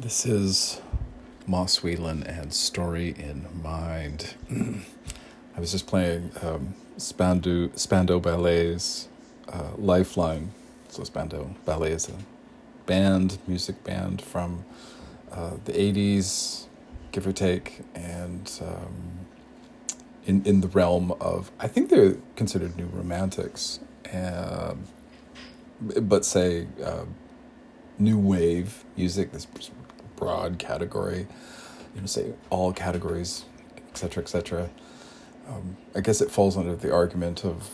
This is Moss Whelan and Story in Mind. I was just playing um, Spandau, Spandau Ballet's uh, Lifeline. So, Spandau Ballet is a band, music band from uh, the 80s, give or take, and um, in, in the realm of, I think they're considered new romantics, uh, but say uh, new wave music, this broad category, you know, say all categories, etc., etc. Um, I guess it falls under the argument of,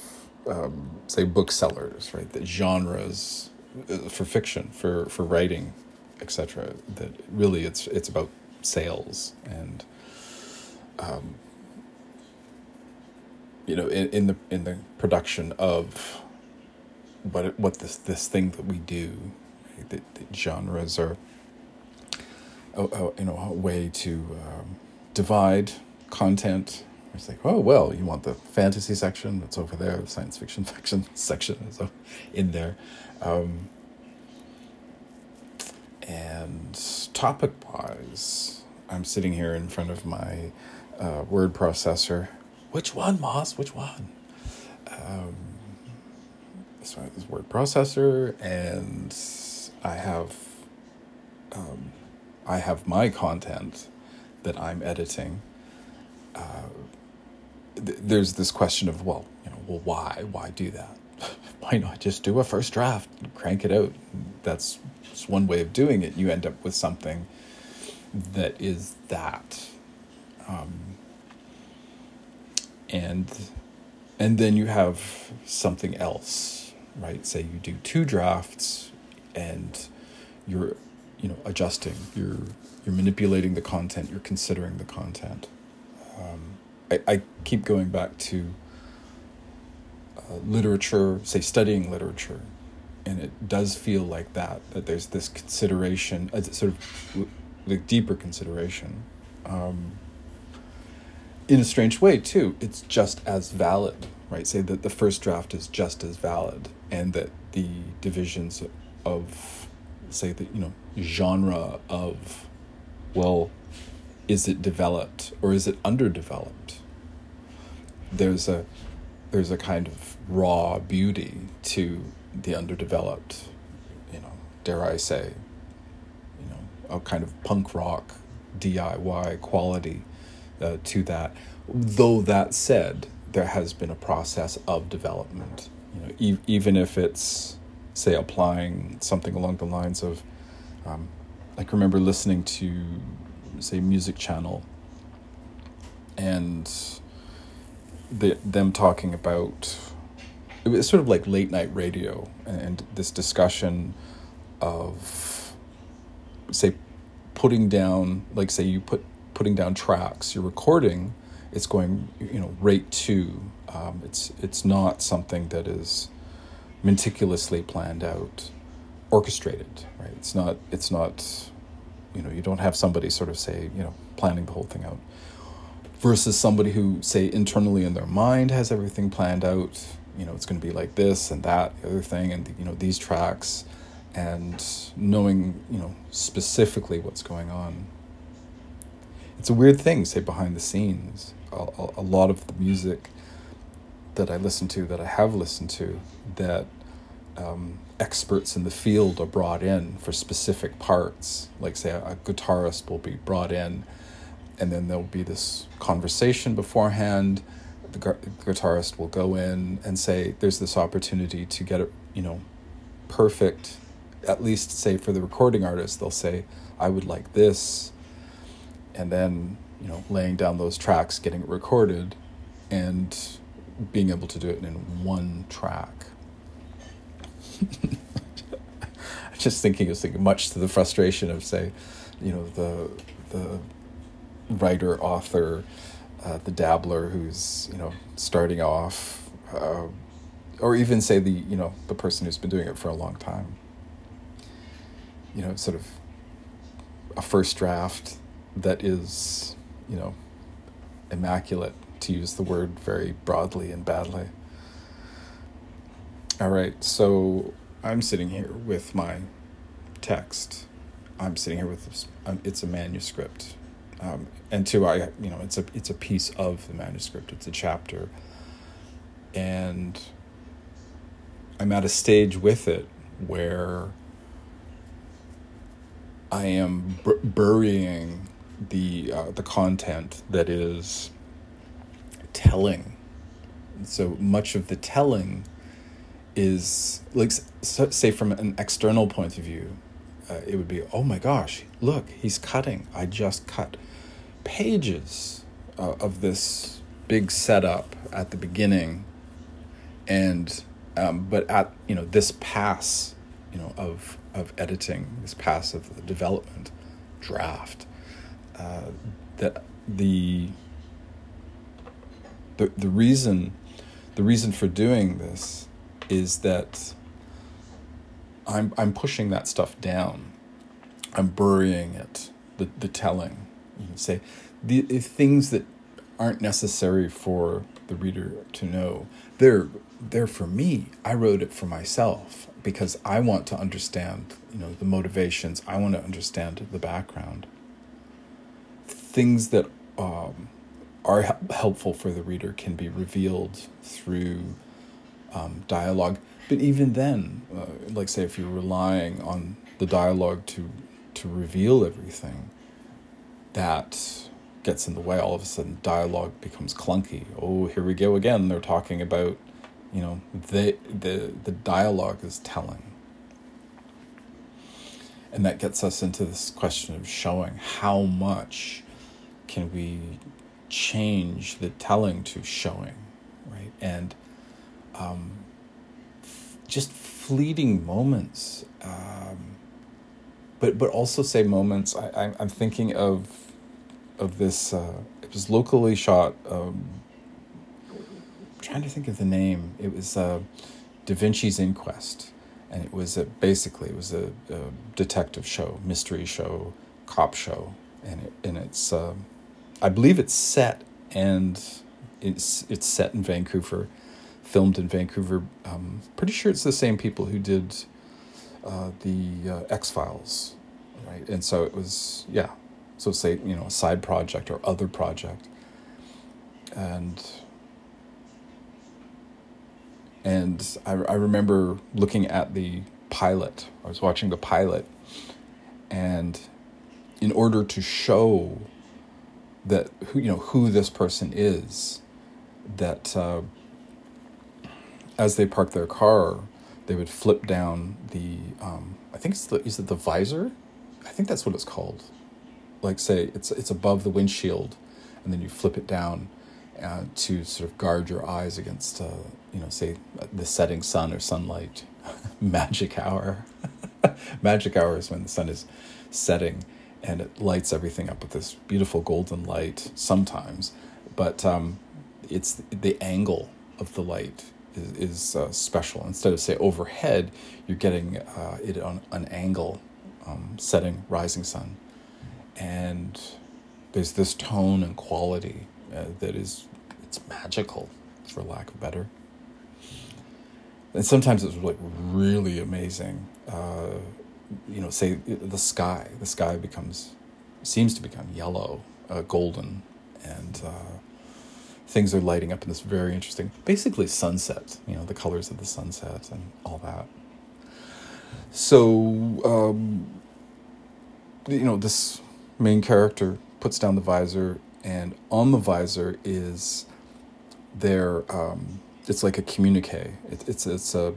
um, say, booksellers, right? That genres uh, for fiction, for for writing, etc. That really it's it's about sales and, um, you know, in, in the in the production of what what this this thing that we do, that, that genres are a, a, you know a way to um, divide content. It's like, oh well, you want the fantasy section that's over there, the science fiction section is in there, um, and topic wise, I'm sitting here in front of my uh, word processor. Which one, Moss? Which one? Um, this word processor, and I have um, I have my content that I'm editing. Uh, th- there's this question of well, you know, well, why? Why do that? why not just do a first draft, crank it out? That's one way of doing it. You end up with something that is that, um, and and then you have something else, right? Say you do two drafts, and you're you know adjusting. You're you're manipulating the content. You're considering the content. Um, I, I keep going back to uh, literature say studying literature. And it does feel like that that there's this consideration a sort of like deeper consideration. Um, in a strange way too it's just as valid right? Say that the first draft is just as valid and that the divisions of say that you know genre of well is it developed or is it underdeveloped? There's a there's a kind of raw beauty to the underdeveloped you know dare i say you know a kind of punk rock diy quality uh, to that. Though that said there has been a process of development you know e- even if it's say applying something along the lines of um, can remember listening to say music channel and the, them talking about it was sort of like late night radio and this discussion of say putting down like say you put putting down tracks you're recording it's going you know rate two um, it's it's not something that is meticulously planned out, orchestrated. Right? It's not. It's not. You know, you don't have somebody sort of say, you know, planning the whole thing out, versus somebody who say internally in their mind has everything planned out. You know, it's going to be like this and that, the other thing, and you know these tracks, and knowing you know specifically what's going on. It's a weird thing, say behind the scenes. A, a, a lot of the music that I listen to, that I have listened to, that um, experts in the field are brought in for specific parts. Like, say, a, a guitarist will be brought in, and then there'll be this conversation beforehand. The, gu- the guitarist will go in and say, "There's this opportunity to get it, you know, perfect." At least, say for the recording artist, they'll say, "I would like this," and then you know, laying down those tracks, getting it recorded, and being able to do it in one track. I'm just thinking, is much to the frustration of, say, you know, the the writer, author, uh, the dabbler who's you know starting off, uh, or even say the you know the person who's been doing it for a long time. You know, sort of a first draft that is you know immaculate to use the word very broadly and badly. All right, so I'm sitting here with my text I'm sitting here with um, it's a manuscript, um, and two, I you know it's a it's a piece of the manuscript. It's a chapter, and I'm at a stage with it where I am bur- burying the uh, the content that is telling. So much of the telling is like say from an external point of view, uh, it would be oh my gosh, look, he's cutting. I just cut pages uh, of this big setup at the beginning, and um, but at you know this pass, you know of of editing, this pass of the development draft, uh, that the the the reason the reason for doing this is that I'm I'm pushing that stuff down. I'm burying it, the the telling. You can say the, the things that aren't necessary for the reader to know. They're they're for me. I wrote it for myself because I want to understand, you know, the motivations. I want to understand the background. Things that um, are helpful for the reader can be revealed through um, dialogue. But even then, uh, like say, if you're relying on the dialogue to to reveal everything, that gets in the way. All of a sudden, dialogue becomes clunky. Oh, here we go again. They're talking about, you know, the the the dialogue is telling, and that gets us into this question of showing how much can we change the telling to showing, right? And um, f- just fleeting moments, um, but but also say moments. I, I I'm thinking of of this. Uh, it was locally shot. Um, trying to think of the name. It was uh, Da Vinci's Inquest, and it was a, basically it was a, a, detective show, mystery show, cop show, and it and it's. Uh, I believe it's set and it's it's set in Vancouver filmed in Vancouver. Um, pretty sure it's the same people who did uh, the uh, X Files, right? And so it was, yeah. So say you know a side project or other project, and and I I remember looking at the pilot. I was watching the pilot, and in order to show that who you know who this person is, that. Uh, as they park their car, they would flip down the um, I think it's the is it the visor? I think that's what it's called. Like say it's it's above the windshield, and then you flip it down uh, to sort of guard your eyes against uh, you know say the setting sun or sunlight. Magic hour. Magic hour is when the sun is setting and it lights everything up with this beautiful golden light sometimes, but um, it's the angle of the light is, is uh, special. Instead of say overhead, you're getting uh, it on an angle, um, setting rising sun, and there's this tone and quality uh, that is it's magical, for lack of better. And sometimes it's like really amazing. You know, say the sky. The sky becomes seems to become yellow, uh, golden, and uh, things are lighting up in this very interesting, basically sunset, you know, the colors of the sunset and all that. So, um, you know, this main character puts down the visor, and on the visor is their, um, it's like a communique. It, it's, it's a,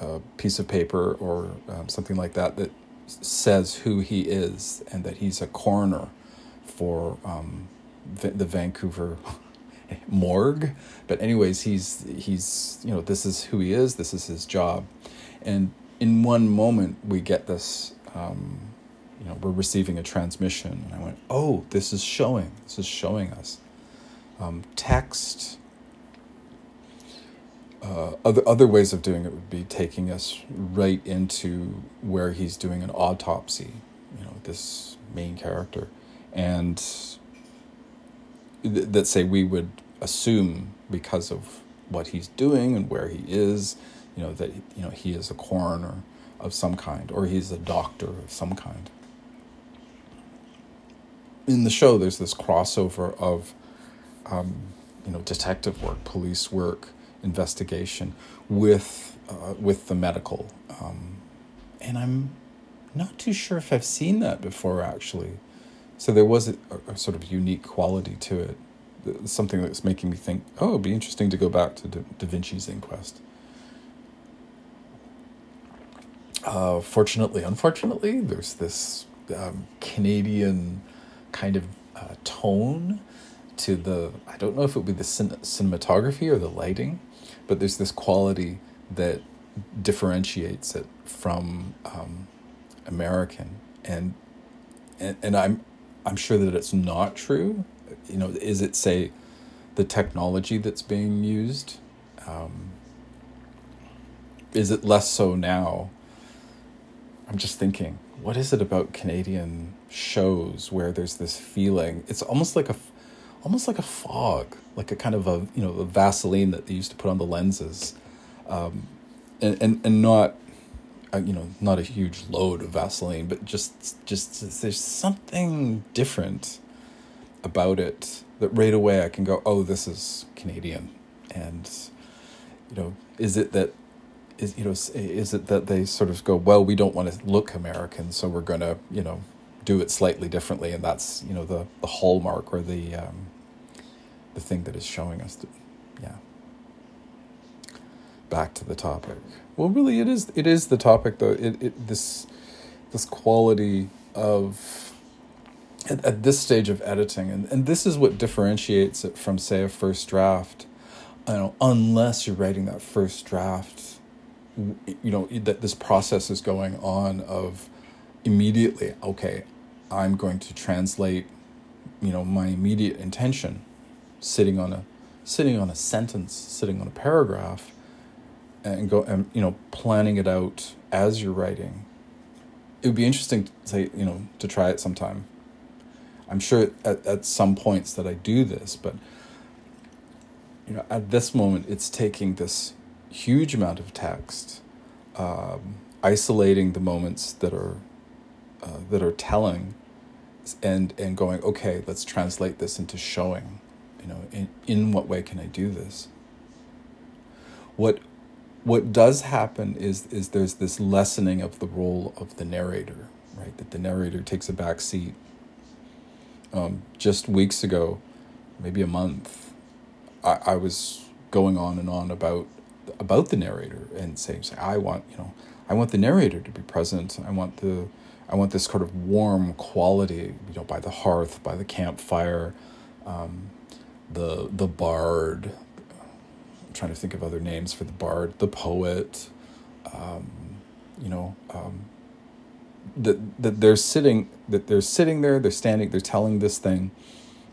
a, piece of paper or um, something like that that says who he is and that he's a coroner for um, the Vancouver morgue. But anyways, he's he's you know this is who he is. This is his job, and in one moment we get this. Um, you know, we're receiving a transmission, and I went, "Oh, this is showing. This is showing us um, text." Uh, other other ways of doing it would be taking us right into where he's doing an autopsy. You know, this main character, and that say we would assume because of what he's doing and where he is, you know that you know he is a coroner of some kind or he's a doctor of some kind. in the show, there's this crossover of, um, you know, detective work, police work, investigation with uh, with the medical, um, and I'm not too sure if I've seen that before actually. So there was a, a sort of unique quality to it, something that's making me think, oh, it'd be interesting to go back to Da, da Vinci's Inquest. Uh, fortunately, unfortunately, there's this um, Canadian kind of uh, tone to the. I don't know if it would be the cin- cinematography or the lighting, but there's this quality that differentiates it from um, American, and, and and I'm I'm sure that it's not true. You know, is it say the technology that's being used? Um, is it less so now? I'm just thinking, what is it about Canadian shows where there's this feeling? It's almost like a, almost like a fog, like a kind of a you know the Vaseline that they used to put on the lenses, um, and and and not, uh, you know, not a huge load of Vaseline, but just just there's something different about it that right away I can go, oh, this is Canadian, and you know, is it that is you know is it that they sort of go well we don't want to look american so we're to you know do it slightly differently and that's you know the the hallmark or the um, the thing that is showing us to, yeah. Back to the topic. Well really it is it is the topic though. It, it this this quality of at, at this stage of editing and, and this is what differentiates it from say a first draft. I know unless you're writing that first draft you know that this process is going on of immediately okay i'm going to translate you know my immediate intention sitting on a sitting on a sentence sitting on a paragraph and go and you know planning it out as you're writing it would be interesting to say you know to try it sometime i'm sure at, at some points that i do this but you know at this moment it's taking this huge amount of text, um, isolating the moments that are uh, that are telling, and and going okay, let's translate this into showing. You know, in in what way can I do this? What what does happen is is there's this lessening of the role of the narrator, right? That the narrator takes a back seat. Um, just weeks ago, maybe a month, I, I was going on and on about about the narrator and saying, say, I want, you know, I want the narrator to be present. I want the, I want this sort of warm quality, you know, by the hearth, by the campfire, um, the the bard. I'm trying to think of other names for the bard, the poet. Um, you know, um, that that they're sitting, that they're sitting there, they're standing, they're telling this thing,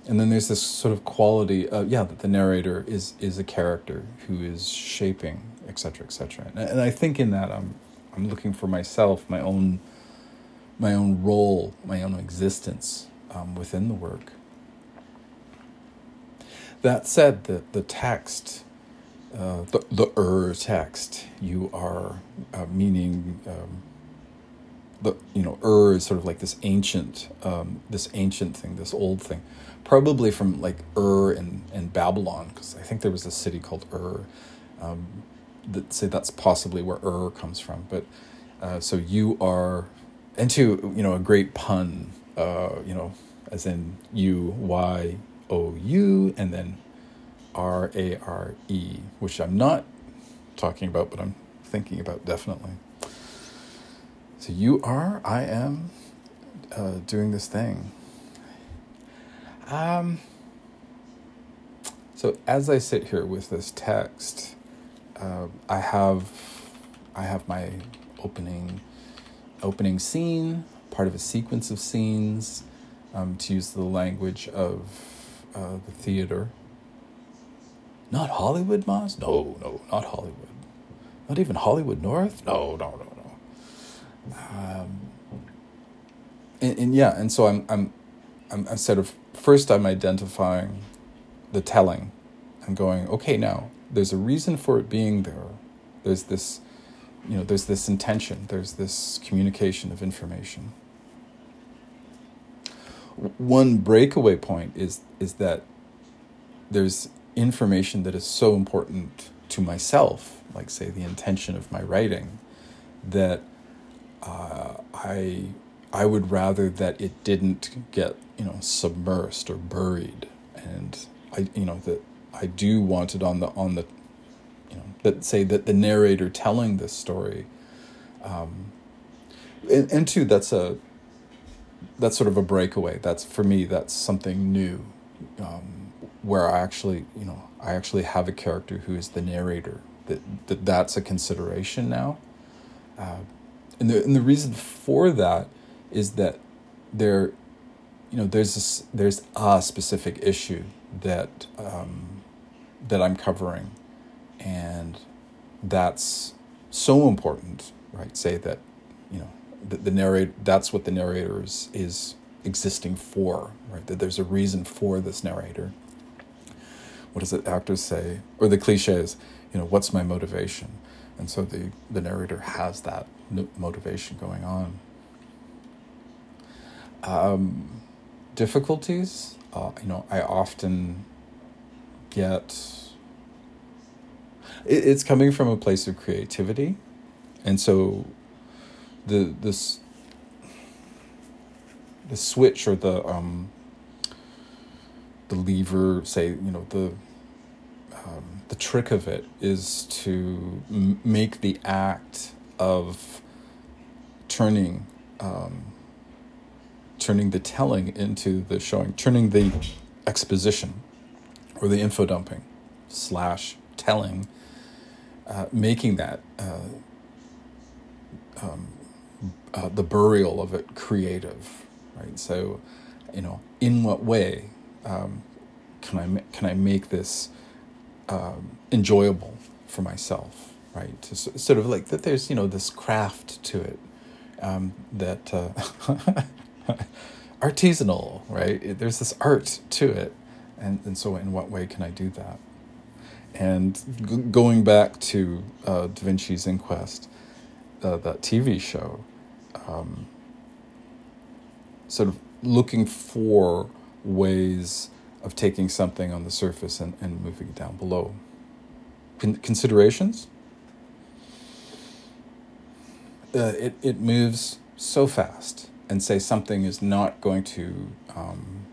and then there's this sort of quality of yeah that the narrator is is a character who is shaping etc etc and, and i think in that i'm i'm looking for myself my own my own role my own existence um, within the work that said the the text uh, the the er text you are uh, meaning um, the you know Ur is sort of like this ancient um, this ancient thing, this old thing, probably from like Ur and, and Babylon, because I think there was a city called Ur. Um, that say that's possibly where Ur comes from. But uh, so you are, into you know a great pun, uh, you know, as in U Y O U and then R A R E, which I'm not talking about, but I'm thinking about definitely. So you are, I am uh, doing this thing. Um, so as I sit here with this text, uh, I have I have my opening opening scene, part of a sequence of scenes, um, to use the language of uh, the theater. Not Hollywood, Moss? No, no, not Hollywood. Not even Hollywood North? No, no, no, um, and, and, yeah, and so I'm I'm I'm, I'm sort of first I'm identifying the telling. I'm going okay now. There's a reason for it being there. There's this, you know, there's this intention. There's this communication of information. One breakaway point is is that there's information that is so important to myself, like say the intention of my writing, that uh, I I would rather that it didn't get you know submersed or buried, and I you know that I do want it on the on the you know that say that the narrator telling this story, um, and, and two that's a that's sort of a breakaway. That's for me. That's something new, um, where I actually, you know, I actually have a character who is the narrator. That, that that's a consideration now, uh, and the and the reason for that is that there, you know, there's this, there's a specific issue that um, that I'm covering, and that's so important, right? Say that, you know, the, the narrator that's what the narrator is, is existing for right? That there's a reason for this narrator. What does the actors say? Or the cliches you know what's my motivation? And so the the narrator has that motivation going on. Um, difficulties? Uh, you know i often get it, it's coming from a place of creativity. And so the this the switch or the um the lever say you know the um, the trick of it is to m- make the act of turning um, turning the telling into the showing turning the exposition or the info dumping slash telling uh, making that uh, um, uh, the burial of it creative, right? So, you know, in what way um, can I can I make this um, enjoyable for myself, right? To, sort of like that. There's you know this craft to it um, that uh, artisanal, right? There's this art to it, and and so in what way can I do that? And g- going back to uh, Da Vinci's Inquest, uh, that TV show, um, sort of looking for ways of taking something on the surface and, and moving it down below. Con- considerations? Uh, it, it moves so fast and say something is not going to um,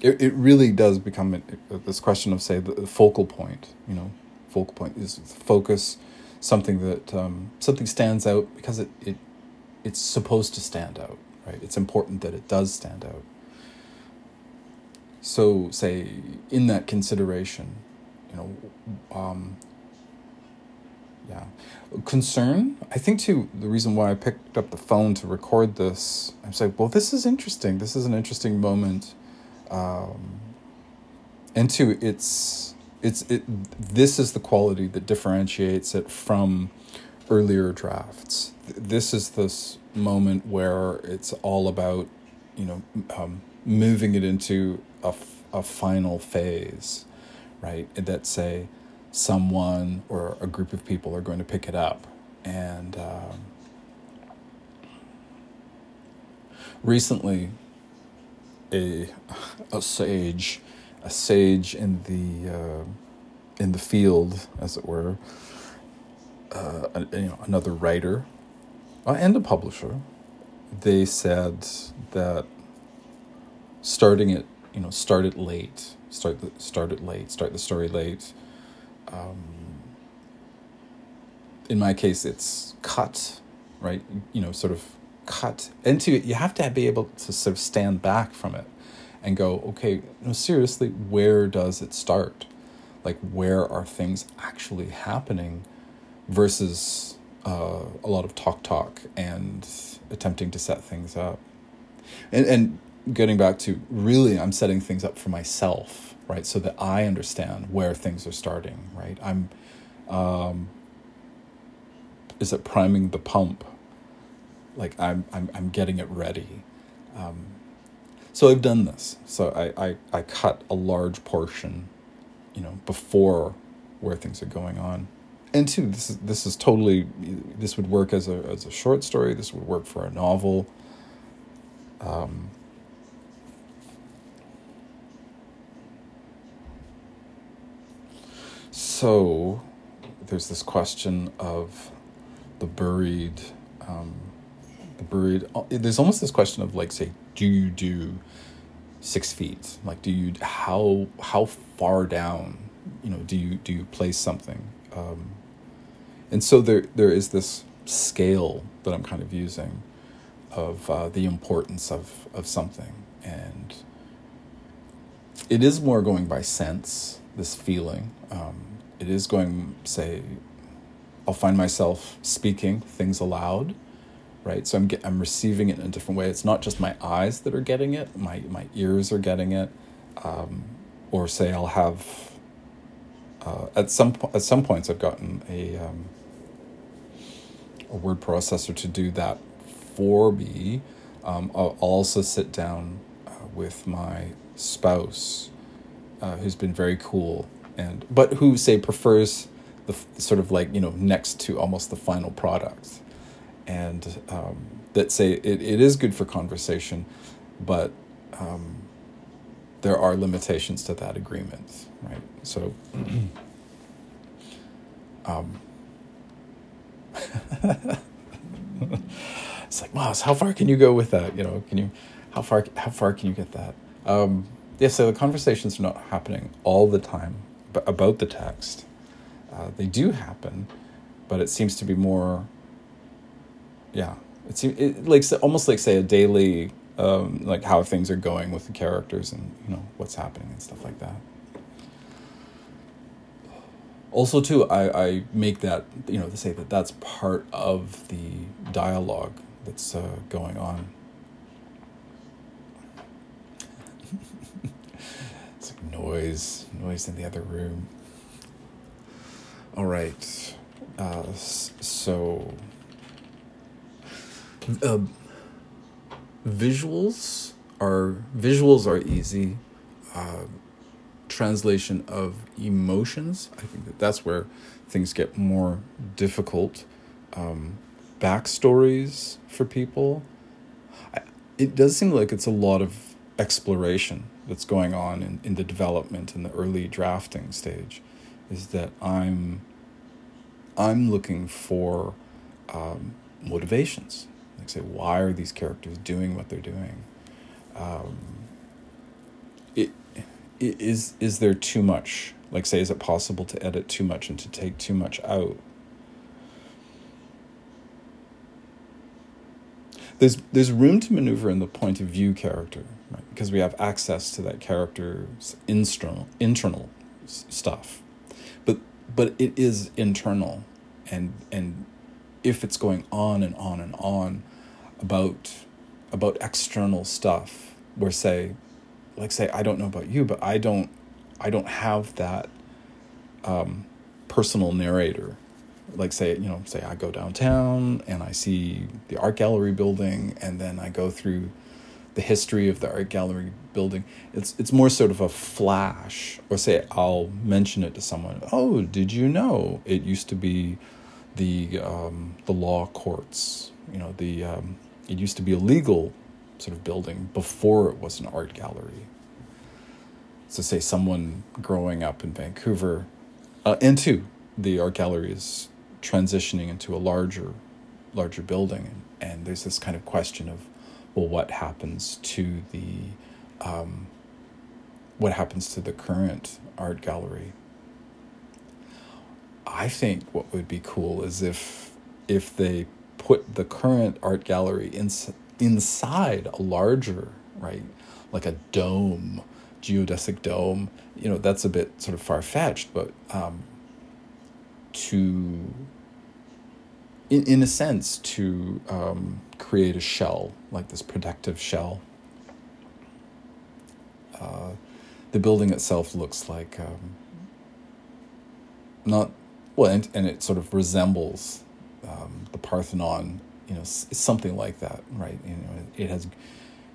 it, it really does become a, a, this question of say the, focal point you know focal point is focus something that um, something stands out because it, it it's supposed to stand out, right? It's important that it does stand out. So, say in that consideration, you know, um, yeah, concern. I think too the reason why I picked up the phone to record this, I'm like, well, this is interesting. This is an interesting moment, um, and two, it's it's it. This is the quality that differentiates it from earlier drafts. This is this moment where it's all about, you know, um, moving it into a, a final phase, right? That say someone or a group of people are going to pick it up. And um, recently, a, a sage, a sage in the, uh, in the field, as it were, uh, you know, another writer and a publisher, they said that starting it, you know, start it late, start the start it late, start the story late. Um, in my case, it's cut, right? You know, sort of cut into it. You have to be able to sort of stand back from it and go, okay, know, seriously, where does it start? Like, where are things actually happening? versus uh, a lot of talk talk and attempting to set things up. And, and getting back to really, I'm setting things up for myself, right? So that I understand where things are starting, right? I'm, um, is it priming the pump? Like I'm, I'm, I'm getting it ready. Um, so I've done this. So I, I, I cut a large portion, you know, before where things are going on and two, this is this is totally this would work as a as a short story. This would work for a novel. Um, so there's this question of the buried, um, the buried. Uh, there's almost this question of like, say, do you do six feet? Like, do you how how far down? You know, do you do you place something? Um, and so there there is this scale that i'm kind of using of uh, the importance of of something and it is more going by sense this feeling um, it is going say i'll find myself speaking things aloud right? So I'm get, I'm receiving it in a different way. It's not just my eyes that are getting it; my my ears are getting it, um, or say I'll have. Uh, at some at some points, I've gotten a um, a word processor to do that for me. Um, I'll also sit down uh, with my spouse, uh, who's been very cool, and but who say prefers the sort of like you know next to almost the final product and um, that say it, it is good for conversation, but um, there are limitations to that agreement, right? So, um, it's like, wow, how far can you go with that? You know, can you, how far, how far can you get that? Um, yeah, so the conversations are not happening all the time but about the text. Uh, they do happen, but it seems to be more yeah, it's it, like almost like say a daily um, like how things are going with the characters and you know what's happening and stuff like that. Also, too, I, I make that you know to say that that's part of the dialogue that's uh, going on. it's like noise, noise in the other room. All right, uh, so uh, visuals are visuals are easy. Translation of emotions, I think that that's where things get more difficult. Um, backstories for people. I, it does seem like it's a lot of exploration that's going on in, in the development and the early drafting stage. Is that I'm I'm looking for um, motivations like say, why are these characters doing what they're doing? Um, it is is there too much? Like say, is it possible to edit too much and to take too much out? There's there's room to maneuver in the point of view character, right? Because we have access to that character's internal internal stuff, but but it is internal, and and if it's going on and on and on about about external stuff where say like say I don't know about you but I don't I don't have that um, personal narrator. Like say you know say I go downtown and I see the art gallery building and then I go through the history of the art gallery building. It's it's more sort of a flash or say I'll mention it to someone. Oh did you know? It used to be the um, the law courts you know the um, it used to be a legal sort of building before it was an art gallery. So, say someone growing up in Vancouver, uh, and two, the art gallery is transitioning into a larger, larger building, and, and there's this kind of question of, well, what happens to the, um, what happens to the current art gallery? I think what would be cool is if, if they put the current art gallery in, inside a larger, right, like a dome, geodesic dome. You know, that's a bit sort of far fetched, but um, to, in, in a sense, to um, create a shell, like this protective shell. Uh, the building itself looks like um, not well, and, and it sort of resembles um, the Parthenon, you know, something like that, right? You know, it has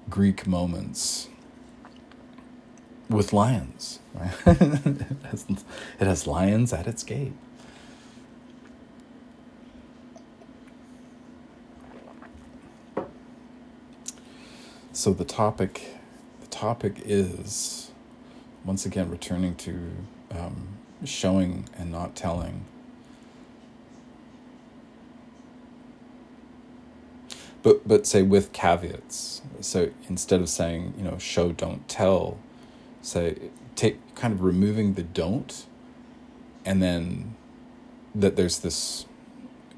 Greek moments with lions, right? it, has, it has lions at its gate. So the topic, the topic is, once again, returning to um, showing and not telling. But but say with caveats. So instead of saying you know show don't tell, say take kind of removing the don't, and then that there's this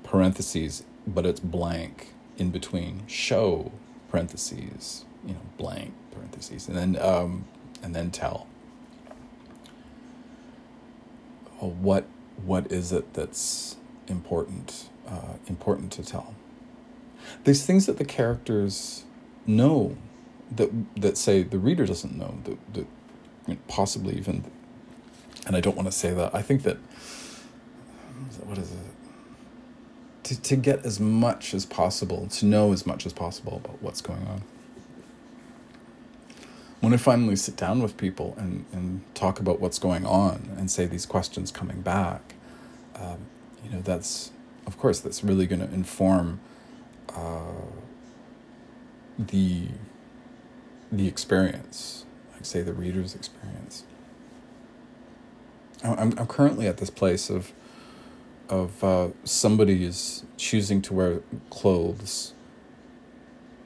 parentheses, but it's blank in between show parentheses, you know blank parentheses, and then um, and then tell. what what is it that's important uh, important to tell? There's things that the characters know that that say the reader doesn't know that that possibly even and I don't want to say that. I think that what is it? To to get as much as possible to know as much as possible about what's going on. When I finally sit down with people and, and talk about what's going on and say these questions coming back, um, you know, that's, of course, that's really going to inform uh, the, the experience, like say the reader's experience. I'm, I'm currently at this place of, of uh, somebody choosing to wear clothes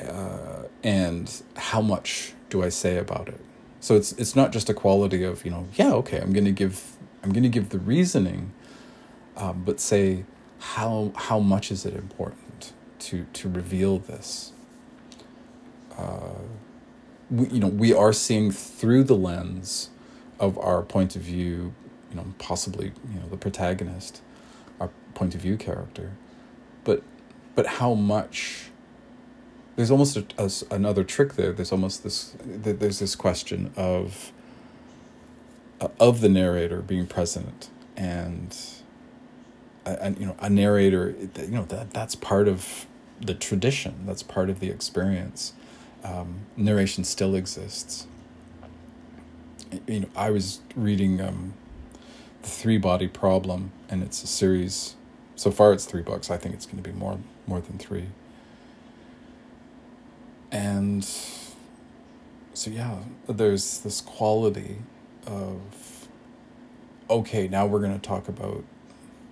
uh, and how much do I say about it? So it's it's not just a quality of you know yeah okay I'm gonna give I'm gonna give the reasoning, um, but say how how much is it important to to reveal this? Uh, we, you know we are seeing through the lens of our point of view, you know possibly you know the protagonist, our point of view character, but but how much there's almost a, a, another trick there. There's almost this. There's this question of uh, of the narrator being present and and you know a narrator. You know that that's part of the tradition. That's part of the experience. Um, narration still exists. You know, I was reading um, the Three Body Problem, and it's a series. So far, it's three books. I think it's going to be more more than three and so yeah there's this quality of okay now we're going to talk about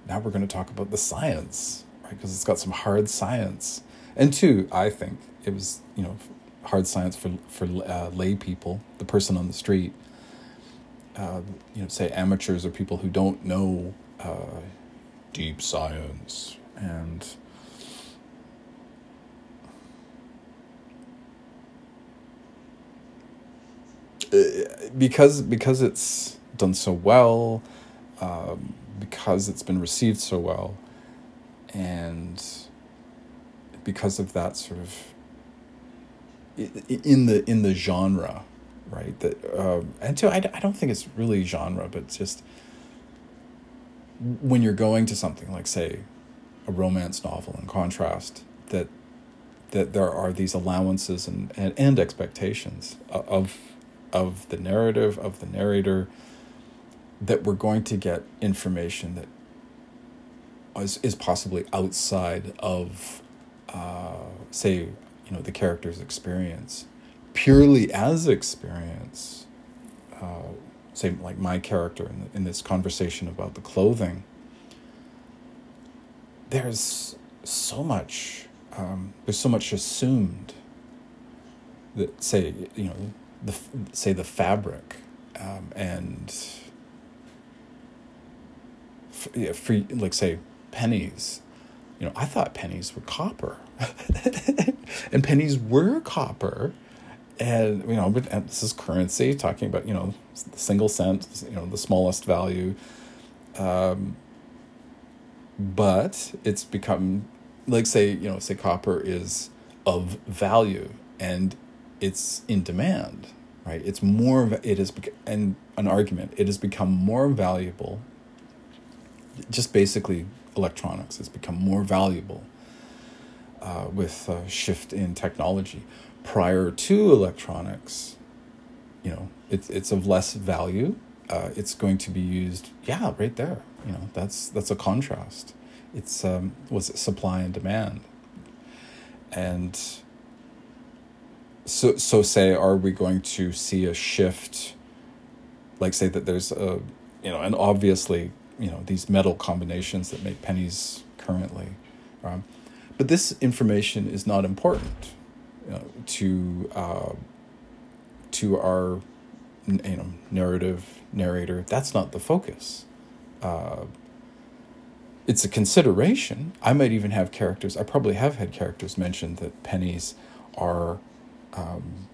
now we're going to talk about the science right? Because it's got some hard science. And two i think it was you know hard science for for uh, lay people the person on the street uh, you know say amateurs or people who don't know uh, deep science and because because it's done so well, um, because it's been received so well, and because of that sort of in the in the genre, right? That um, and so I, I don't think it's really genre, but just when you're going to something like say a romance novel in contrast that that there are these allowances and, and, and expectations of of the narrative, of the narrator, that we're going to get information that is, is possibly outside of, uh, say, you know, the character's experience, purely as experience. Uh, say, like my character in, in this conversation about the clothing. There's so much. Um, there's so much assumed that say you know the say the fabric um, and yeah, free like say pennies you know i thought pennies were copper and pennies were copper and you know but this is currency talking about you know single cent you know the smallest value um, but it's become like say you know say copper is of value and it's in demand, right? It's more, it is, and an argument, it has become more valuable. Just basically, electronics has become more valuable uh, with a shift in technology. Prior to electronics, you know, it's it's of less value. Uh, it's going to be used, yeah, right there. You know, that's that's a contrast. It's um, was it supply and demand, and so so say are we going to see a shift like say that there's a you know, and obviously, you know, these metal combinations that make pennies currently. Um, but this information is not important you know, to uh, to our you know narrative narrator. That's not the focus. Uh, it's a consideration. I might even have characters. I probably have had characters mention that pennies are um,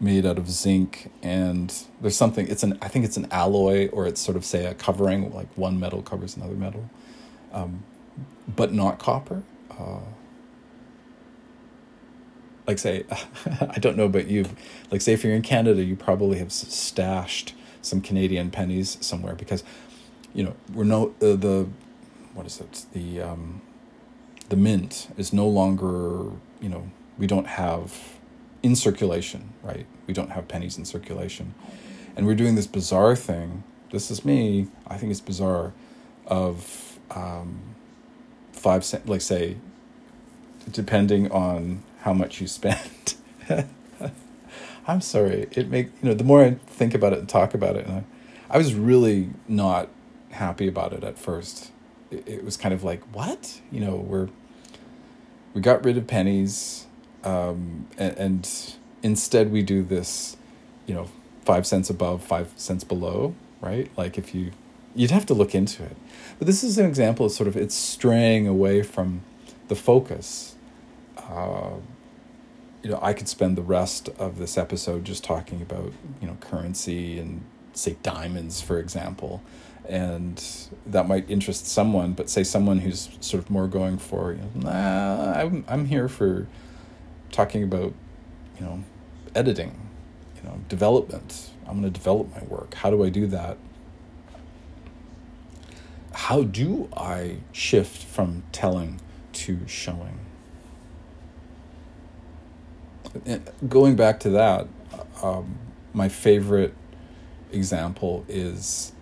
made out of zinc, and there's something. It's an. I think it's an alloy, or it's sort of say a covering, like one metal covers another metal, um, but not copper. Uh, like say, I don't know about you. Like say, if you're in Canada, you probably have stashed some Canadian pennies somewhere because, you know, we're no uh, the what is it? The um, the mint is no longer you know we don't have in circulation, right? We don't have pennies in circulation, and we're doing this bizarre thing. This is me. I think it's bizarre, of um, five cent. Like say, depending on how much you spend. I'm sorry. It make you know the more I think about it and talk about it, and I, I was really not happy about it at first it, it was kind of like what you know we're we got rid of pennies um, and, and instead we do this you know five cents above five cents below right? Like if you you'd have to look into it. But this is an example of sort of it's straying away from the focus. Uh, you know i could spend the rest of this episode just talking about you know currency and say diamonds for example. And that might interest someone but say someone who's sort of more going for you know, nah, I'm, I'm here for talking about you know editing you know development. I'm going to develop my work. How do i do that? How do i shift from telling to showing? And going back to that um, my favorite example is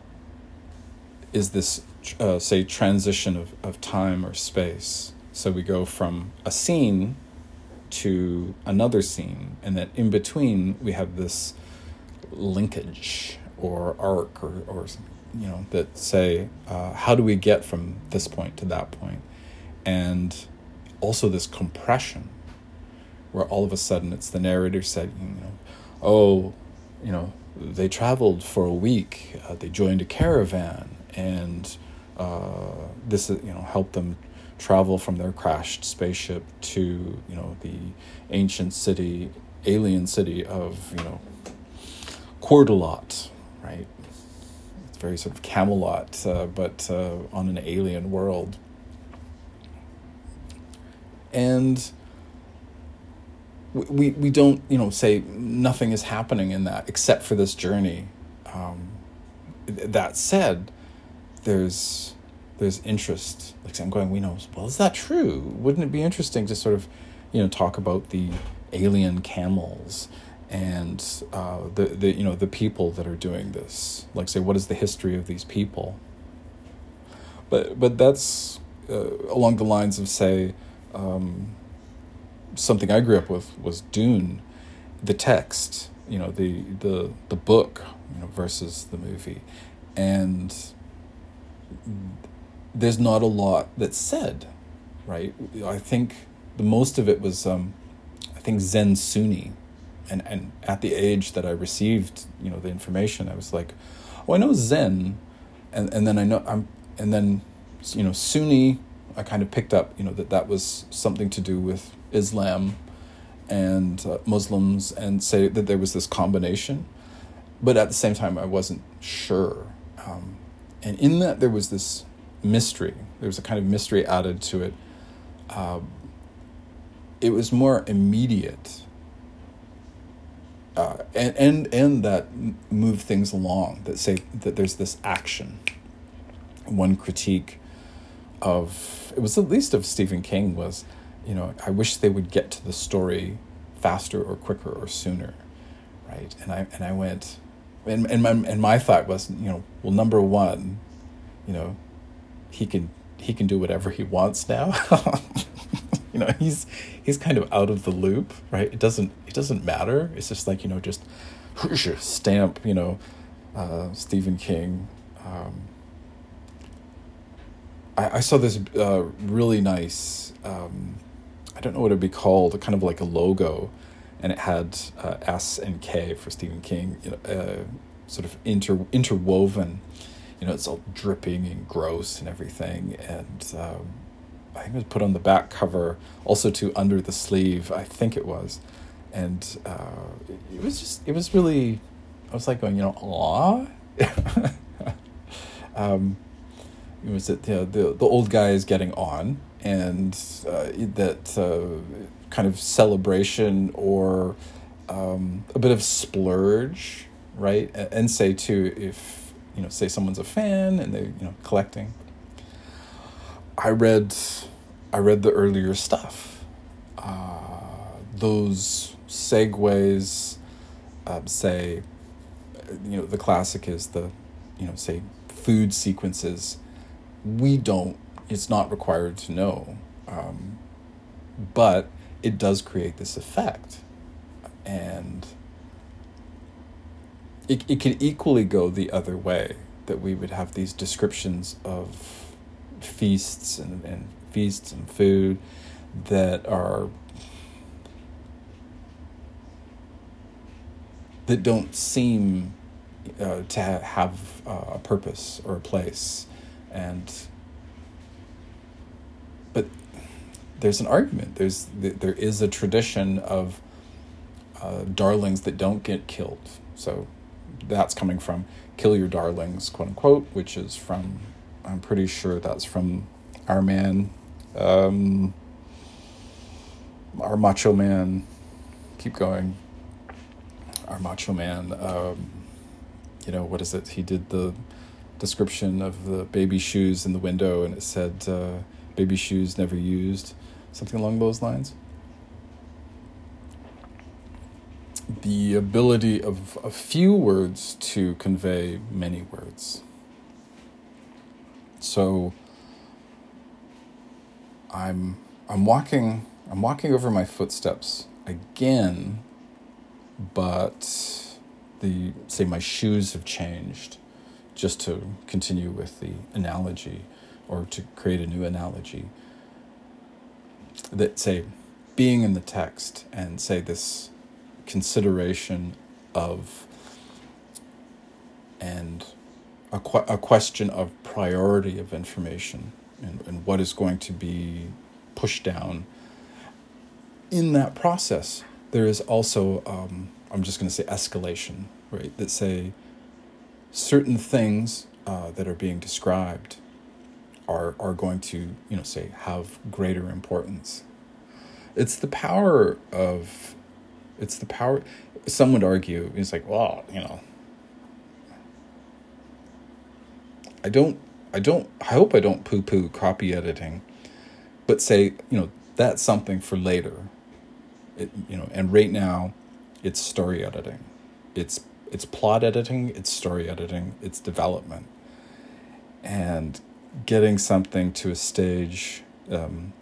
is this uh, say transition of, of time or space. So we go from a scene to another scene and that in between we have this linkage or arc or, or you know that say uh, how do we get from this point to that point? And also this compression where all of a sudden it's the narrator said you know oh you know they traveled for a week uh, they joined a caravan and uh, this you know helped them travel from their crashed spaceship to you know the ancient city, alien city of you know Cordelot, right? It's very sort of Camelot, uh, but uh, on an alien world, and we, we don't you know say nothing is happening in that except for this journey. Um, that said there's there's interest. Like I'm going, we know. Well, is that true? Wouldn't it be interesting to sort of, you know, talk about the alien camels and uh, the the you know the people that are doing this? Like, say, what is the history of these people? But but that's uh, along the lines of say. Um, something I grew up with was Dune, the text, you know, the the the book, you know, versus the movie, and there's not a lot that's said, right? I think the most of it was, um, I think Zen Sunni, and and at the age that I received, you know, the information, I was like, oh, I know Zen, and and then I know I'm, and then, you know, Sunni, I kind of picked up, you know, that that was something to do with Islam, and uh, Muslims, and say that there was this combination, but at the same time, I wasn't sure. Um, and in that there was this mystery. There was a kind of mystery added to it. Uh, it was more immediate uh, and, and and that move things along that say that there's this action. One critique of it was at least of Stephen King was you know I wish they would get to the story faster or quicker or sooner right? And I and I went and and my and my thought was, you know, well, number one, you know, he can he can do whatever he wants now. you know, he's he's kind of out of the loop, right? It doesn't it doesn't matter. It's just like you know, just stamp, you know, uh, Stephen King, Um, I, I saw this uh, really nice. Um, I don't know what it'd be called. Kind of like a logo, and it had uh, S and K for Stephen King. You know, uh, sort of inter interwoven. You know, it's all dripping and gross and everything, and um, I think it was put on the back cover, also to under the sleeve. I think it was, and uh, it was just it was really. I was like going, you know, aw. um, it was that you know, the the old guy is getting on, and uh, that uh, kind of celebration or um, a bit of splurge, right? And, and say too, if you know, say someone's a fan and they you know collecting. I read, I read the earlier stuff. Uh, those segues, uh, say, you know, the classic is the, you know, say food sequences we don't it's not required to know um, but it does create this effect and it, it can equally go the other way that we would have these descriptions of feasts and, and feasts and food that are that don't seem uh, to have uh, a purpose or a place. And but there's an argument. There's there is a tradition of uh, darlings that don't get killed. So that's coming from kill your darlings quote unquote which is from i'm pretty sure that's from our man um, our macho man. Keep going. Our macho man um, you know what is it? He did the description of the baby shoes in the window, and it said uh, "baby shoes never used," something along those lines. The ability of a few words to convey many words. So I'm I'm walking I'm walking over my footsteps again, but the say my shoes have changed just to continue with the analogy or to create a new analogy that say being in the text and say this consideration of and a, que- a question of priority of information and, and what is going to be pushed down in that process there is also um, i'm just going to say escalation right that say certain things uh, that are being described are are going to you know say have greater importance. It's the power of, it's the power. Some would argue it's like, well, you know, I don't, I don't, I hope I don't poo poo copy editing, but say you know that's something for later. It, you know, and right now, it's story editing. It's it's plot editing, it's story editing, it's development. And getting something to a stage um,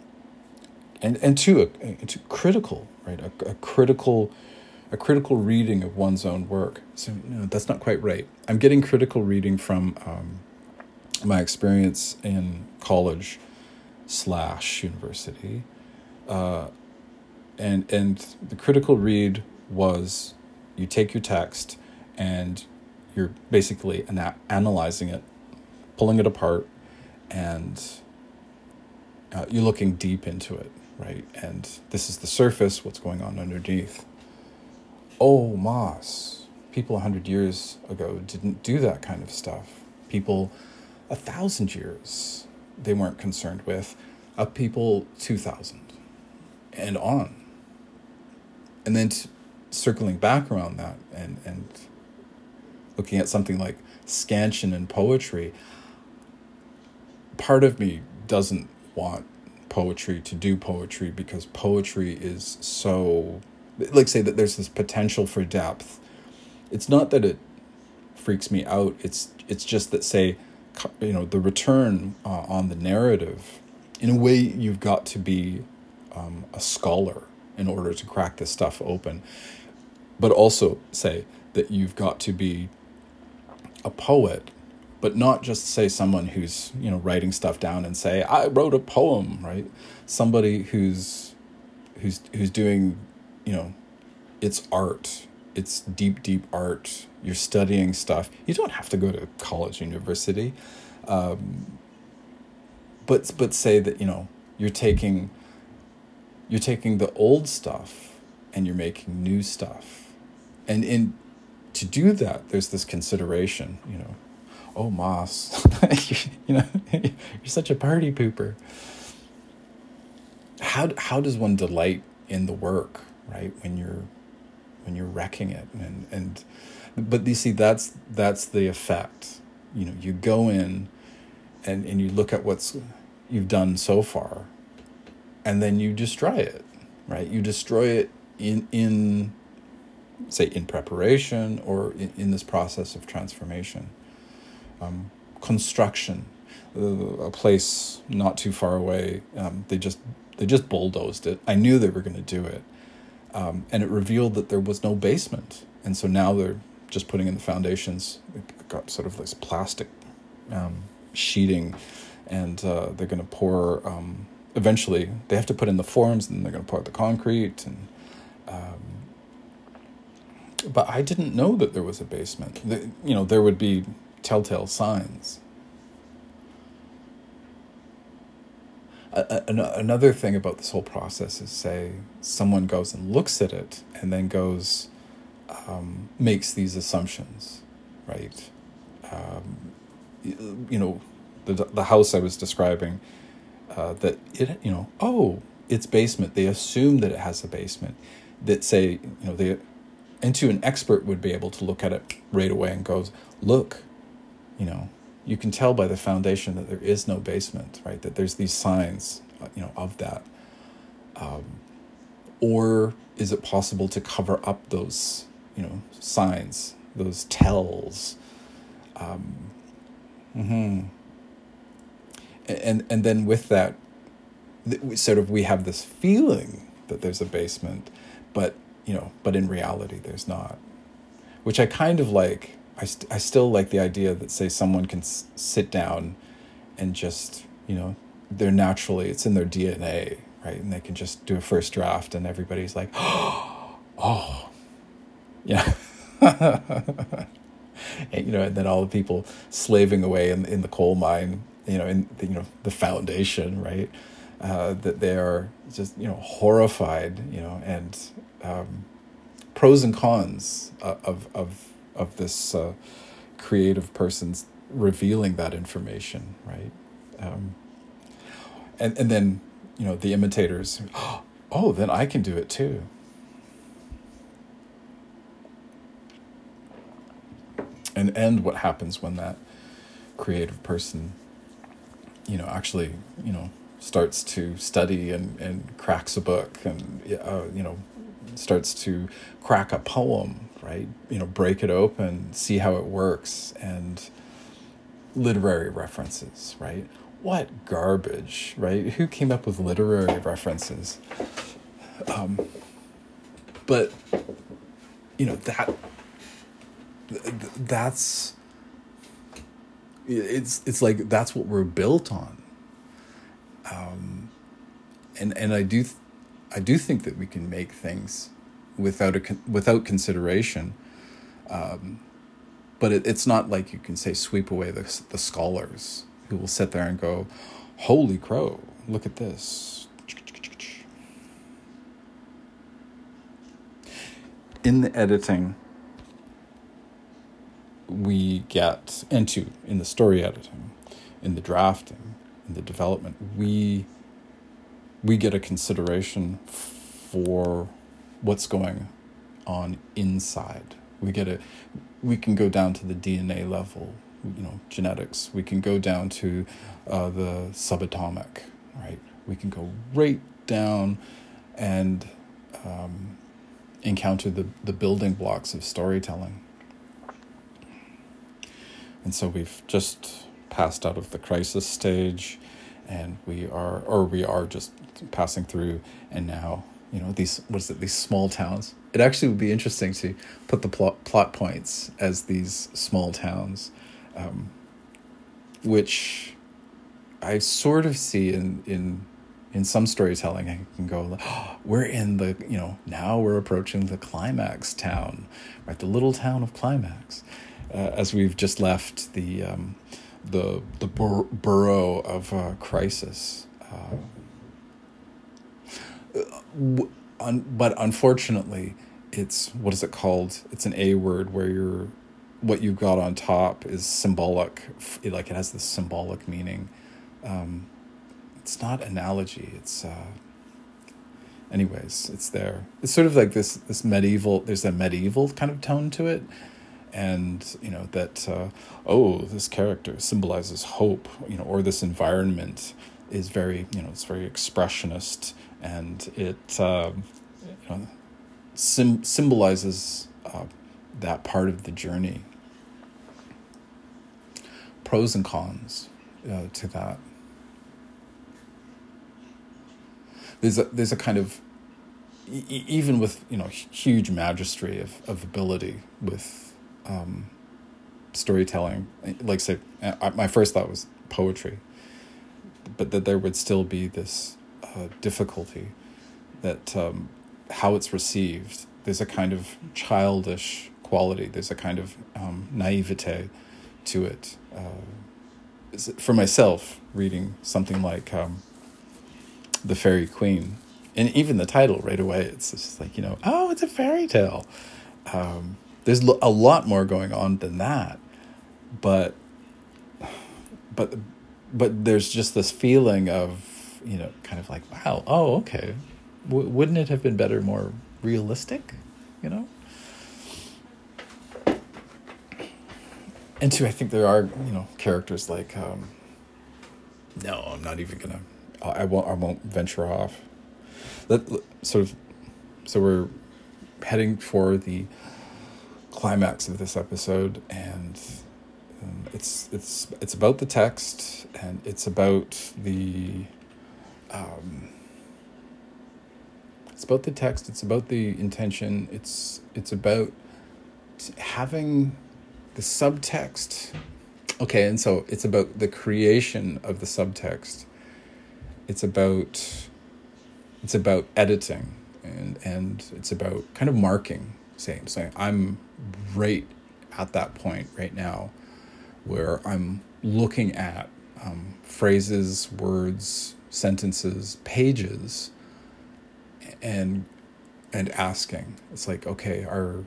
and, and to a, to critical, right? A, a, critical a critical reading of one's own work. So that's not quite right. I'm getting critical reading from um, my experience in college slash university, uh, and and the critical read was you take your text and you're basically ana- analyzing it, pulling it apart, and uh, you're looking deep into it, right? And this is the surface, what's going on underneath. Oh, Moss, people a hundred years ago didn't do that kind of stuff. People a thousand years they weren't concerned with, up people 2000 and on. And then t- circling back around that and, and looking at something like scansion and poetry, part of me doesn't want poetry to do poetry because poetry is so like say that there's this potential for depth. It's not that it freaks me out. It's it's just that say you know the return uh, on the narrative in a way you've got to be um, a scholar in order to crack this stuff open. But also say that you've got to be a poet but not just say someone who's you know writing stuff down and say I wrote a poem, right? Somebody who's who's who's doing you know it's art. It's deep deep art. You're studying stuff. You don't have to go to college university um, but but say that you know you're taking you're taking the old stuff and you're making new stuff. And in to do that there's this consideration you know oh moss. You know you're such a party pooper. How how does one delight in the work right when you're when you're wrecking it? And and but you see that's that's the effect. You know you go in and and you look at what's you've done so far and then you destroy it right? You destroy it in in say in preparation or in, in this process of transformation um, construction uh, a place not too far away um, they just they just bulldozed it. I knew they were going to do it. Um, and it revealed that there was no basement. And so now they're just putting in the foundations. They've got sort of this plastic um, sheeting. And uh, they're going to pour um, eventually they have to put in the forms and they're going to pour the concrete and um, but i didn't know that there was a basement. The, you know there would be telltale signs. Another thing about this whole process is say someone goes and looks at it and then goes um, makes these assumptions right? Um, you know the, the house i was describing uh, that it you know oh it's basement. They assume that it has a basement. That say you know they into an expert would be able to look at it right away and goes look you know you can tell by the foundation that there is no basement, right? That there's these signs, uh, you know, of that. Um, or is it possible to cover up those, you know, signs, those tells? Um, mm-hmm. And and then with that, sort of we have this feeling that there's a basement, but you know, but in reality there's not, which I kind of like I, st- I still like the idea that say someone can s- sit down and just you know they're naturally it's in their DNA right? And they can just do a first draft and everybody's like oh yeah. And, you know and then all the people slaving away in in the coal mine you know in the, you know the foundation right? Uh, that they are just you know horrified you know and um, pros and cons of of of this uh, creative person's revealing that information, right? Um, and and then you know the imitators, oh, then I can do it too. And and what happens when that creative person, you know, actually, you know, starts to study and, and cracks a book and uh, you know starts to crack a poem right? You know, break it open, see how it works, and literary references, right? What garbage, right? Who came up with literary references? Um, but you know that that's it's it's like that's what we're built on. Um, and and I do I do think that we can make things without a without consideration. Um, but it, it's not like you can say sweep away the the scholars who will sit there and go, "Holy crow! Look at this." In the editing, we get into in the story editing, in the drafting, in the development, we we get a consideration for what's going on inside. We get it. We can go down to the DNA level, you know, genetics. We can go down to uh, the subatomic, right? We can go right down and um, encounter the, the building blocks of storytelling. And so we've just passed out of the crisis stage and we are, or we are just passing through, and now you know these what is it these small towns it actually would be interesting to put the plot plot points as these small towns um, which I sort of see in in in some storytelling. I can go, oh, we're in the you know now we're approaching the climax town, right? The little town of climax, uh, as we've just left the um, the the bur- borough of uh, crisis. Uh, but unfortunately, it's what is it called? It's an A word where you're what you've got on top is symbolic, it, like it has this symbolic meaning. Um, it's not analogy. It's uh, anyways, it's there. It's sort of like this this medieval. There's a medieval kind of tone to it, and you know that uh, oh, this character symbolizes hope. You know, or this environment is very you know it's very expressionist, and it uh, you know sim- symbolizes uh, that part of the journey. Pros and cons uh, to that. There's a there's a kind of e- even with you know huge mastery of, of ability with um, storytelling. Like say, my first thought was poetry, but that there would still be this difficulty that um, how it's received. There's a kind of childish quality. There's a kind of um, naivete to it. Uh, for myself, reading something like um, The Faerie Queene, and even the title right away, it's just like, you know, oh, it's a fairy tale. Um, there's a lot more going on than that, but but but there's just this feeling of you know kind of like wow oh okay. W- wouldn't it have been better more realistic you know? And two i think there are you know characters like um no i'm not even gonna i won't i won't venture off. Let, sort of so we're heading for the climax of this episode and um, it's it's it's about the text and it's about the um, it's about the text. It's about the intention. It's it's about having the subtext. Okay, and so it's about the creation of the subtext. It's about it's about editing and and it's about kind of marking saying saying I'm right at that point right now where I'm looking at um, phrases, words, sentences, pages, and and asking. It's like, okay, are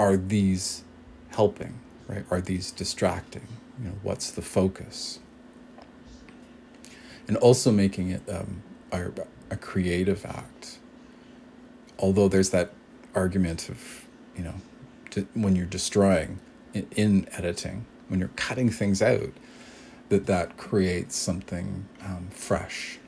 are these helping? Right? Are these distracting? You know, what's the focus? And also making it um, a, a creative act. Although there's that argument of, you know, when you're destroying in, in editing, when you're cutting things out, that that creates something um, fresh.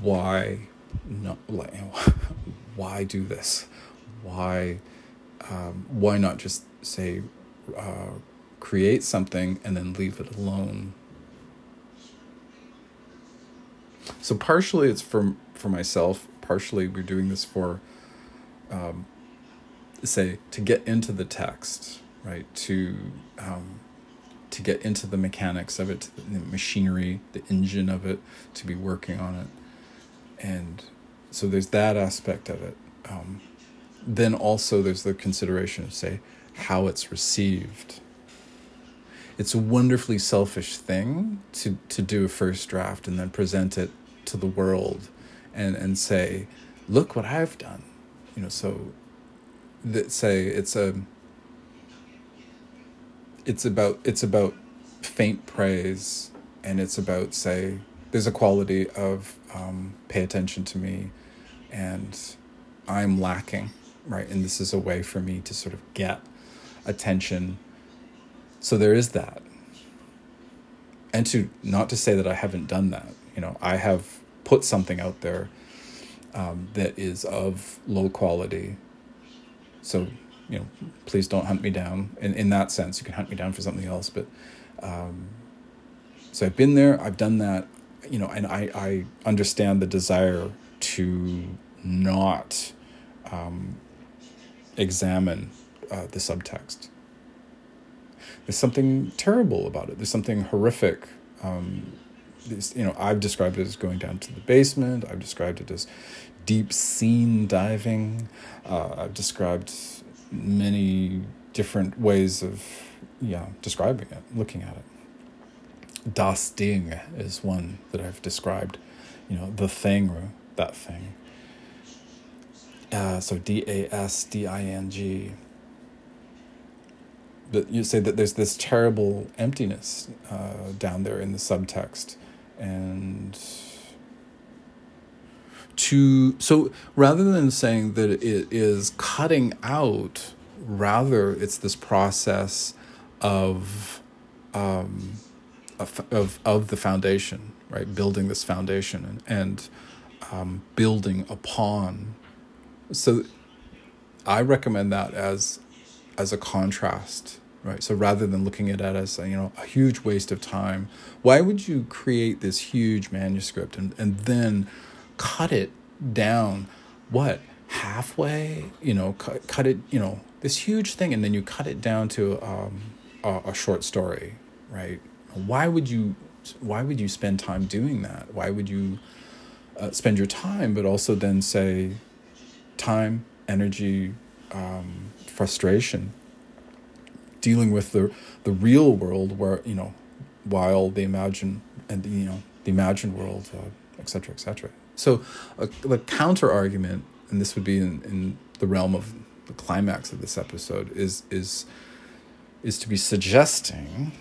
Why not? Why do this? Why? Um, why not just say uh, create something and then leave it alone? So partially it's for for myself. Partially we're doing this for um, say to get into the text, right? To um, to get into the mechanics of it, the machinery, the engine of it, to be working on it, and so there's that aspect of it. Um, then also there's the consideration of say how it's received. It's a wonderfully selfish thing to to do a first draft and then present it to the world, and and say, look what I've done, you know. So that say it's a it's about it's about faint praise and it's about say there's a quality of um, pay attention to me and i'm lacking right? And this is a way for me to sort of get attention. So there is that. And to not to say that i haven't done that you know i have put something out there um, that is of low quality so, you know, please don't hunt me down. In in that sense, you can hunt me down for something else. But um, so I've been there. I've done that. You know, and I I understand the desire to not um, examine uh, the subtext. There's something terrible about it. There's something horrific. Um, this, you know, I've described it as going down to the basement. I've described it as deep scene diving. Uh, I've described many different ways of yeah describing it, looking at it. Das Ding is one that I've described. You know, the thing that thing. Uh, so D A S D I N G. But you say that there's this terrible emptiness uh, down there in the subtext, and to so rather than saying that it is cutting out rather it's this process of um, of of the foundation right? Building this foundation and, and um, building upon. So i recommend that as as a contrast right? So rather than looking at it as you know a huge waste of time why would you create this huge manuscript and, and then cut it down what halfway? You know cut, cut it you know this huge thing and then you cut it down to um, a, a short story right? Why would you why would you spend time doing that? Why would you uh, spend your time but also then say time energy um, frustration dealing with the the real world where you know while the imagine and the, you know the imagined world etc uh, etc et so uh, the counter argument, and this would be in, in the realm of the climax of this episode, is is is to be suggesting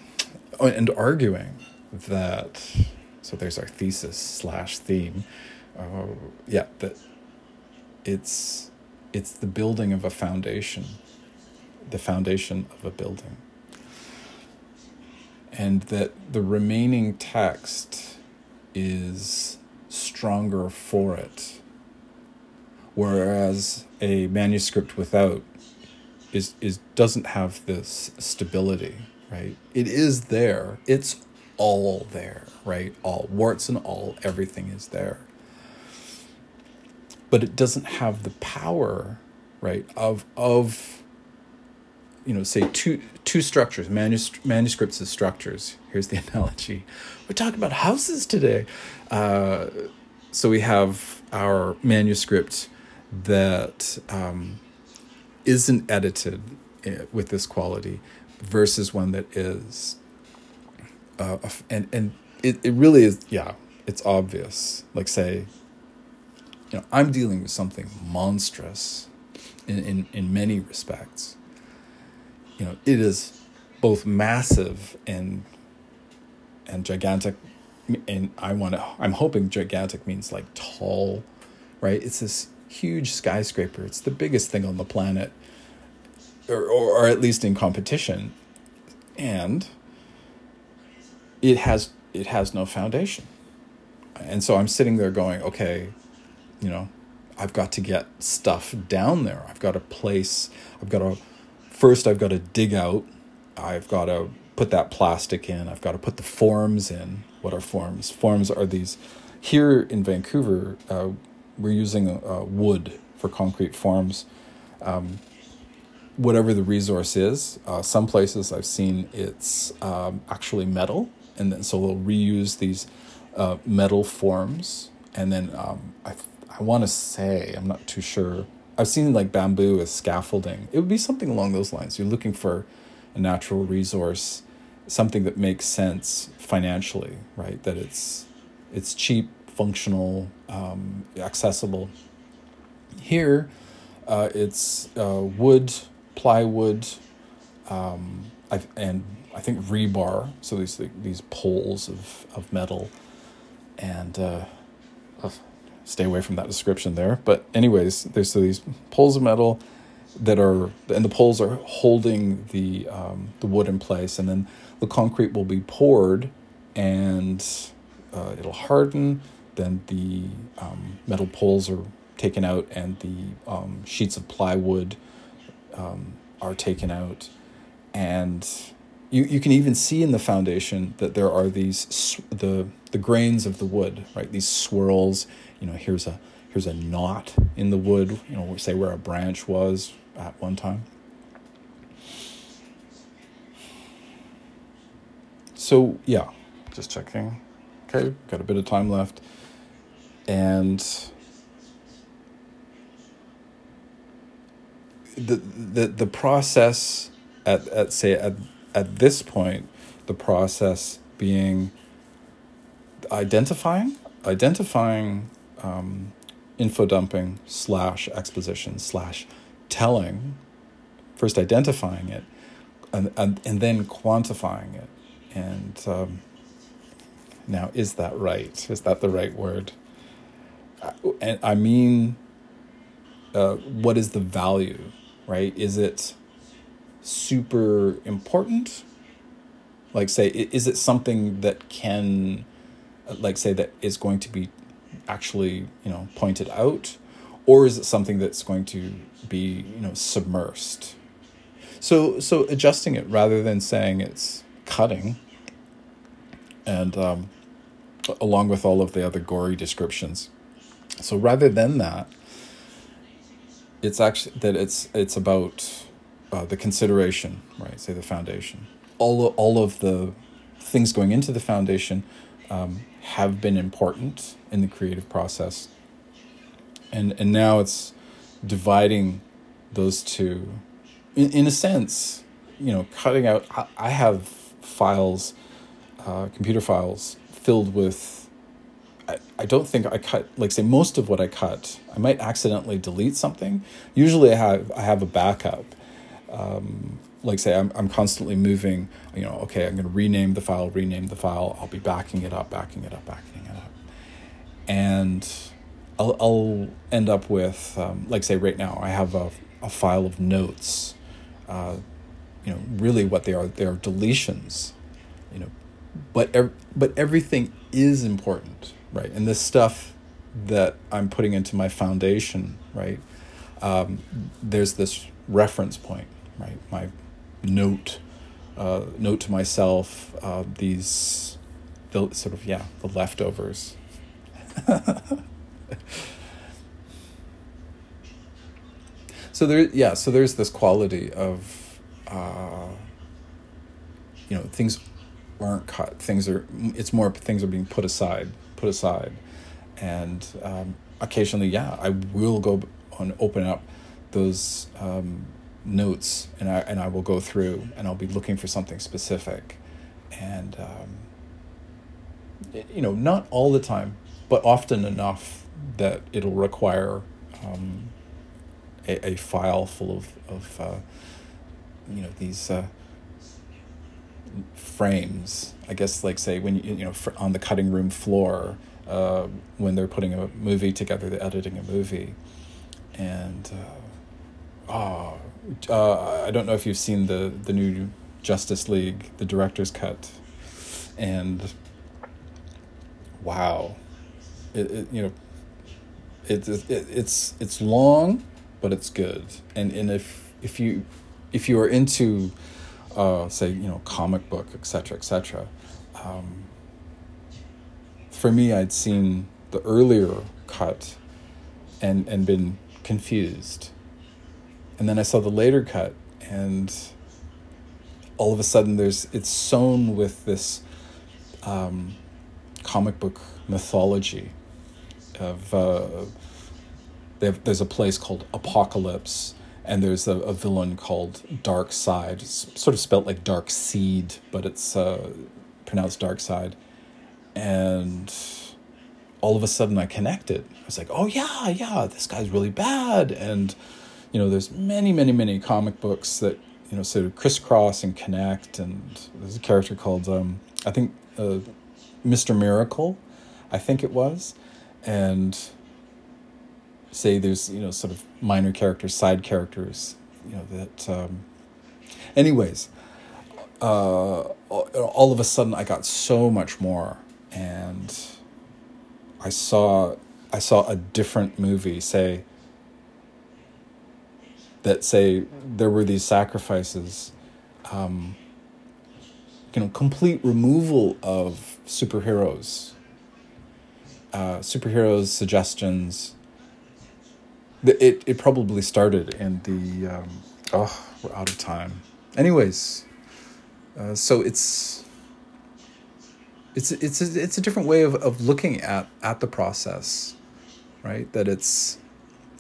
and arguing that. So there's our thesis slash theme. Uh, yeah, that it's it's the building of a foundation, the foundation of a building, and that the remaining text is stronger for it. Whereas a manuscript without is is doesn't have this stability, right? It is there. It's all there, right? All warts and all, everything is there. But it doesn't have the power, right, of of you know, say two two structures, manus- manuscripts as structures. Here's the analogy. We're talking about houses today. Uh, so we have our manuscript that um, not edited eh, with this quality versus one that is. Uh, and and it, it really is, yeah, it's obvious. Like, say, you know, I'm dealing with something monstrous in, in, in many respects. You know, it is both massive and and gigantic and I want to I'm hoping gigantic means like tall, right? It's this huge skyscraper. It's the biggest thing on the planet or or, or at least in competition. And it has it has no foundation. And so I'm sitting there going, okay, you know, I've got to get stuff down there. I've got to place, I've got to, first, I've got to dig out, I've got to put that plastic in, I've got to put the forms in, what are forms? Forms are these. Here in Vancouver, uh, we're using uh, wood for concrete forms. Um, whatever the resource is, uh, some places I've seen it's um, actually metal, and then so they'll reuse these uh, metal forms, and then um, I I want to say I'm not too sure. I've seen like bamboo as scaffolding. It would be something along those lines. You're looking for a natural resource something that makes sense financially, right? That it's it's cheap, functional, um, accessible. Here, uh, it's uh, wood, plywood, um, and I think rebar. So these these poles of of metal, and uh, stay away from that description there. But anyways, there's so these poles of metal that are and the poles are holding the um, the wood in place, and then the concrete will be poured and uh, it'll harden. Then the um, metal poles are taken out and the um, sheets of plywood um, are taken out. And you, you can even see in the foundation that there are these the the grains of the wood, right? These swirls. You know, here's a here's a knot in the wood. You know, say where a branch was, at one time. So, yeah, just checking. Okay, got a bit of time left. And the the the process at, at say at at this point, the process being identifying identifying um, info dumping slash exposition slash telling first identifying it and, and, and then quantifying it. And um, now is that right? Is that the right word? And i mean uh, what is the value right? Is it super important? Like say is it something that can like say that is going to be actually you know pointed out or is it something that's going to be you know submersed? So so adjusting it rather than saying it's cutting and um, along with all of the other gory descriptions. So rather than that it's actually that it's it's about uh, the consideration right say the foundation. All all of the things going into the foundation um, have been important in the creative process. And and now it's dividing those two in, in a sense, you know, cutting out I, I have files, uh, computer files filled with I, I don't think I cut like say most of what I cut. I might accidentally delete something. Usually I have I have a backup. Um, like say I'm, I'm constantly moving you know okay i'm going to rename the file rename the file. I'll be backing it up backing it up backing it up. And i'll, I'll end up with um, like say right now i have a, a file of notes uh, you know really what they are they are deletions you know. But ev- but everything is important right? And this stuff that i'm putting into my foundation right um, there's this reference point right? My note uh, note to myself uh, these the sort of yeah the leftovers. so there yeah so there's this quality of uh, you know things aren't cut things are it's more things are being put aside put aside and um, occasionally yeah I will go and open up those um, notes and I, and I will go through and I'll be looking for something specific. And, um, you know, not all the time, but often enough that it'll require um, a, a file full of, of uh, you know, these uh, frames. I guess, like, say, when you, you know, on the cutting room floor, uh, when they're putting a movie together, they're editing a movie. And, oh, uh, I don't know if you've seen the the new Justice League, the director's cut, and wow, it, it you know, it, it it's it's long, but it's good, and and if if you if you are into uh, say you know comic book etc etc um, for me i'd seen the earlier cut and and been confused and then I saw the later cut, and all of a sudden there's it's sewn with this um, comic book mythology of uh, have, there's a place called Apokolips. and there's a, a villain called Darkseid it's sort of spelt like dark seed but it's uh, pronounced Side. and all of a sudden i connected i was like oh yeah yeah this guy's really bad and you know, there's many, many, many comic books that you know sort of crisscross and connect. And there's a character called um, I think uh, Mister Miracle, I think it was, and say there's you know sort of minor characters, side characters, you know that. Um, anyways, uh, all of a sudden I got so much more, and I saw I saw a different movie. Say that say there were these sacrifices, um, you know, complete removal of superheroes, uh, superheroes' suggestions, it it probably started in the um, oh we're out of time. Anyways, uh, so it's it's it's a, it's a different way of, of looking at at the process, right? That it's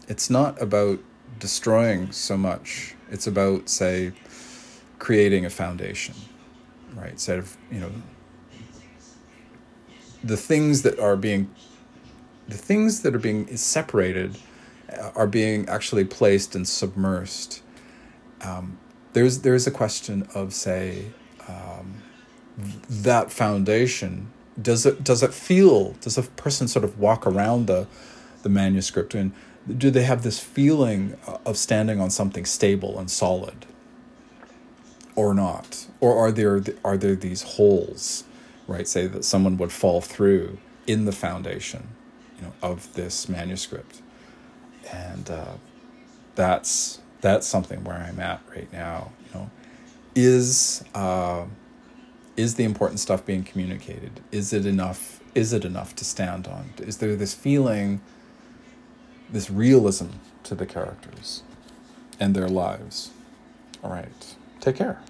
it's not about destroying so much. It's about say creating a foundation, right? Instead of you know the things that are being the things that are being separated uh, are being actually placed and submersed. Um, there's there's a question of say um, that foundation does it does it feel does a person sort of walk around the the manuscript and do they have this feeling of standing on something stable and solid or not? Or are there are there these holes right? Say that someone would fall through in the foundation you know of this manuscript. And uh, that's that's something where I'm at right now you know. Is uh, is the important stuff being communicated? Is it enough is it enough to stand on? Is there this feeling this realism to the characters and their lives. All right. Take care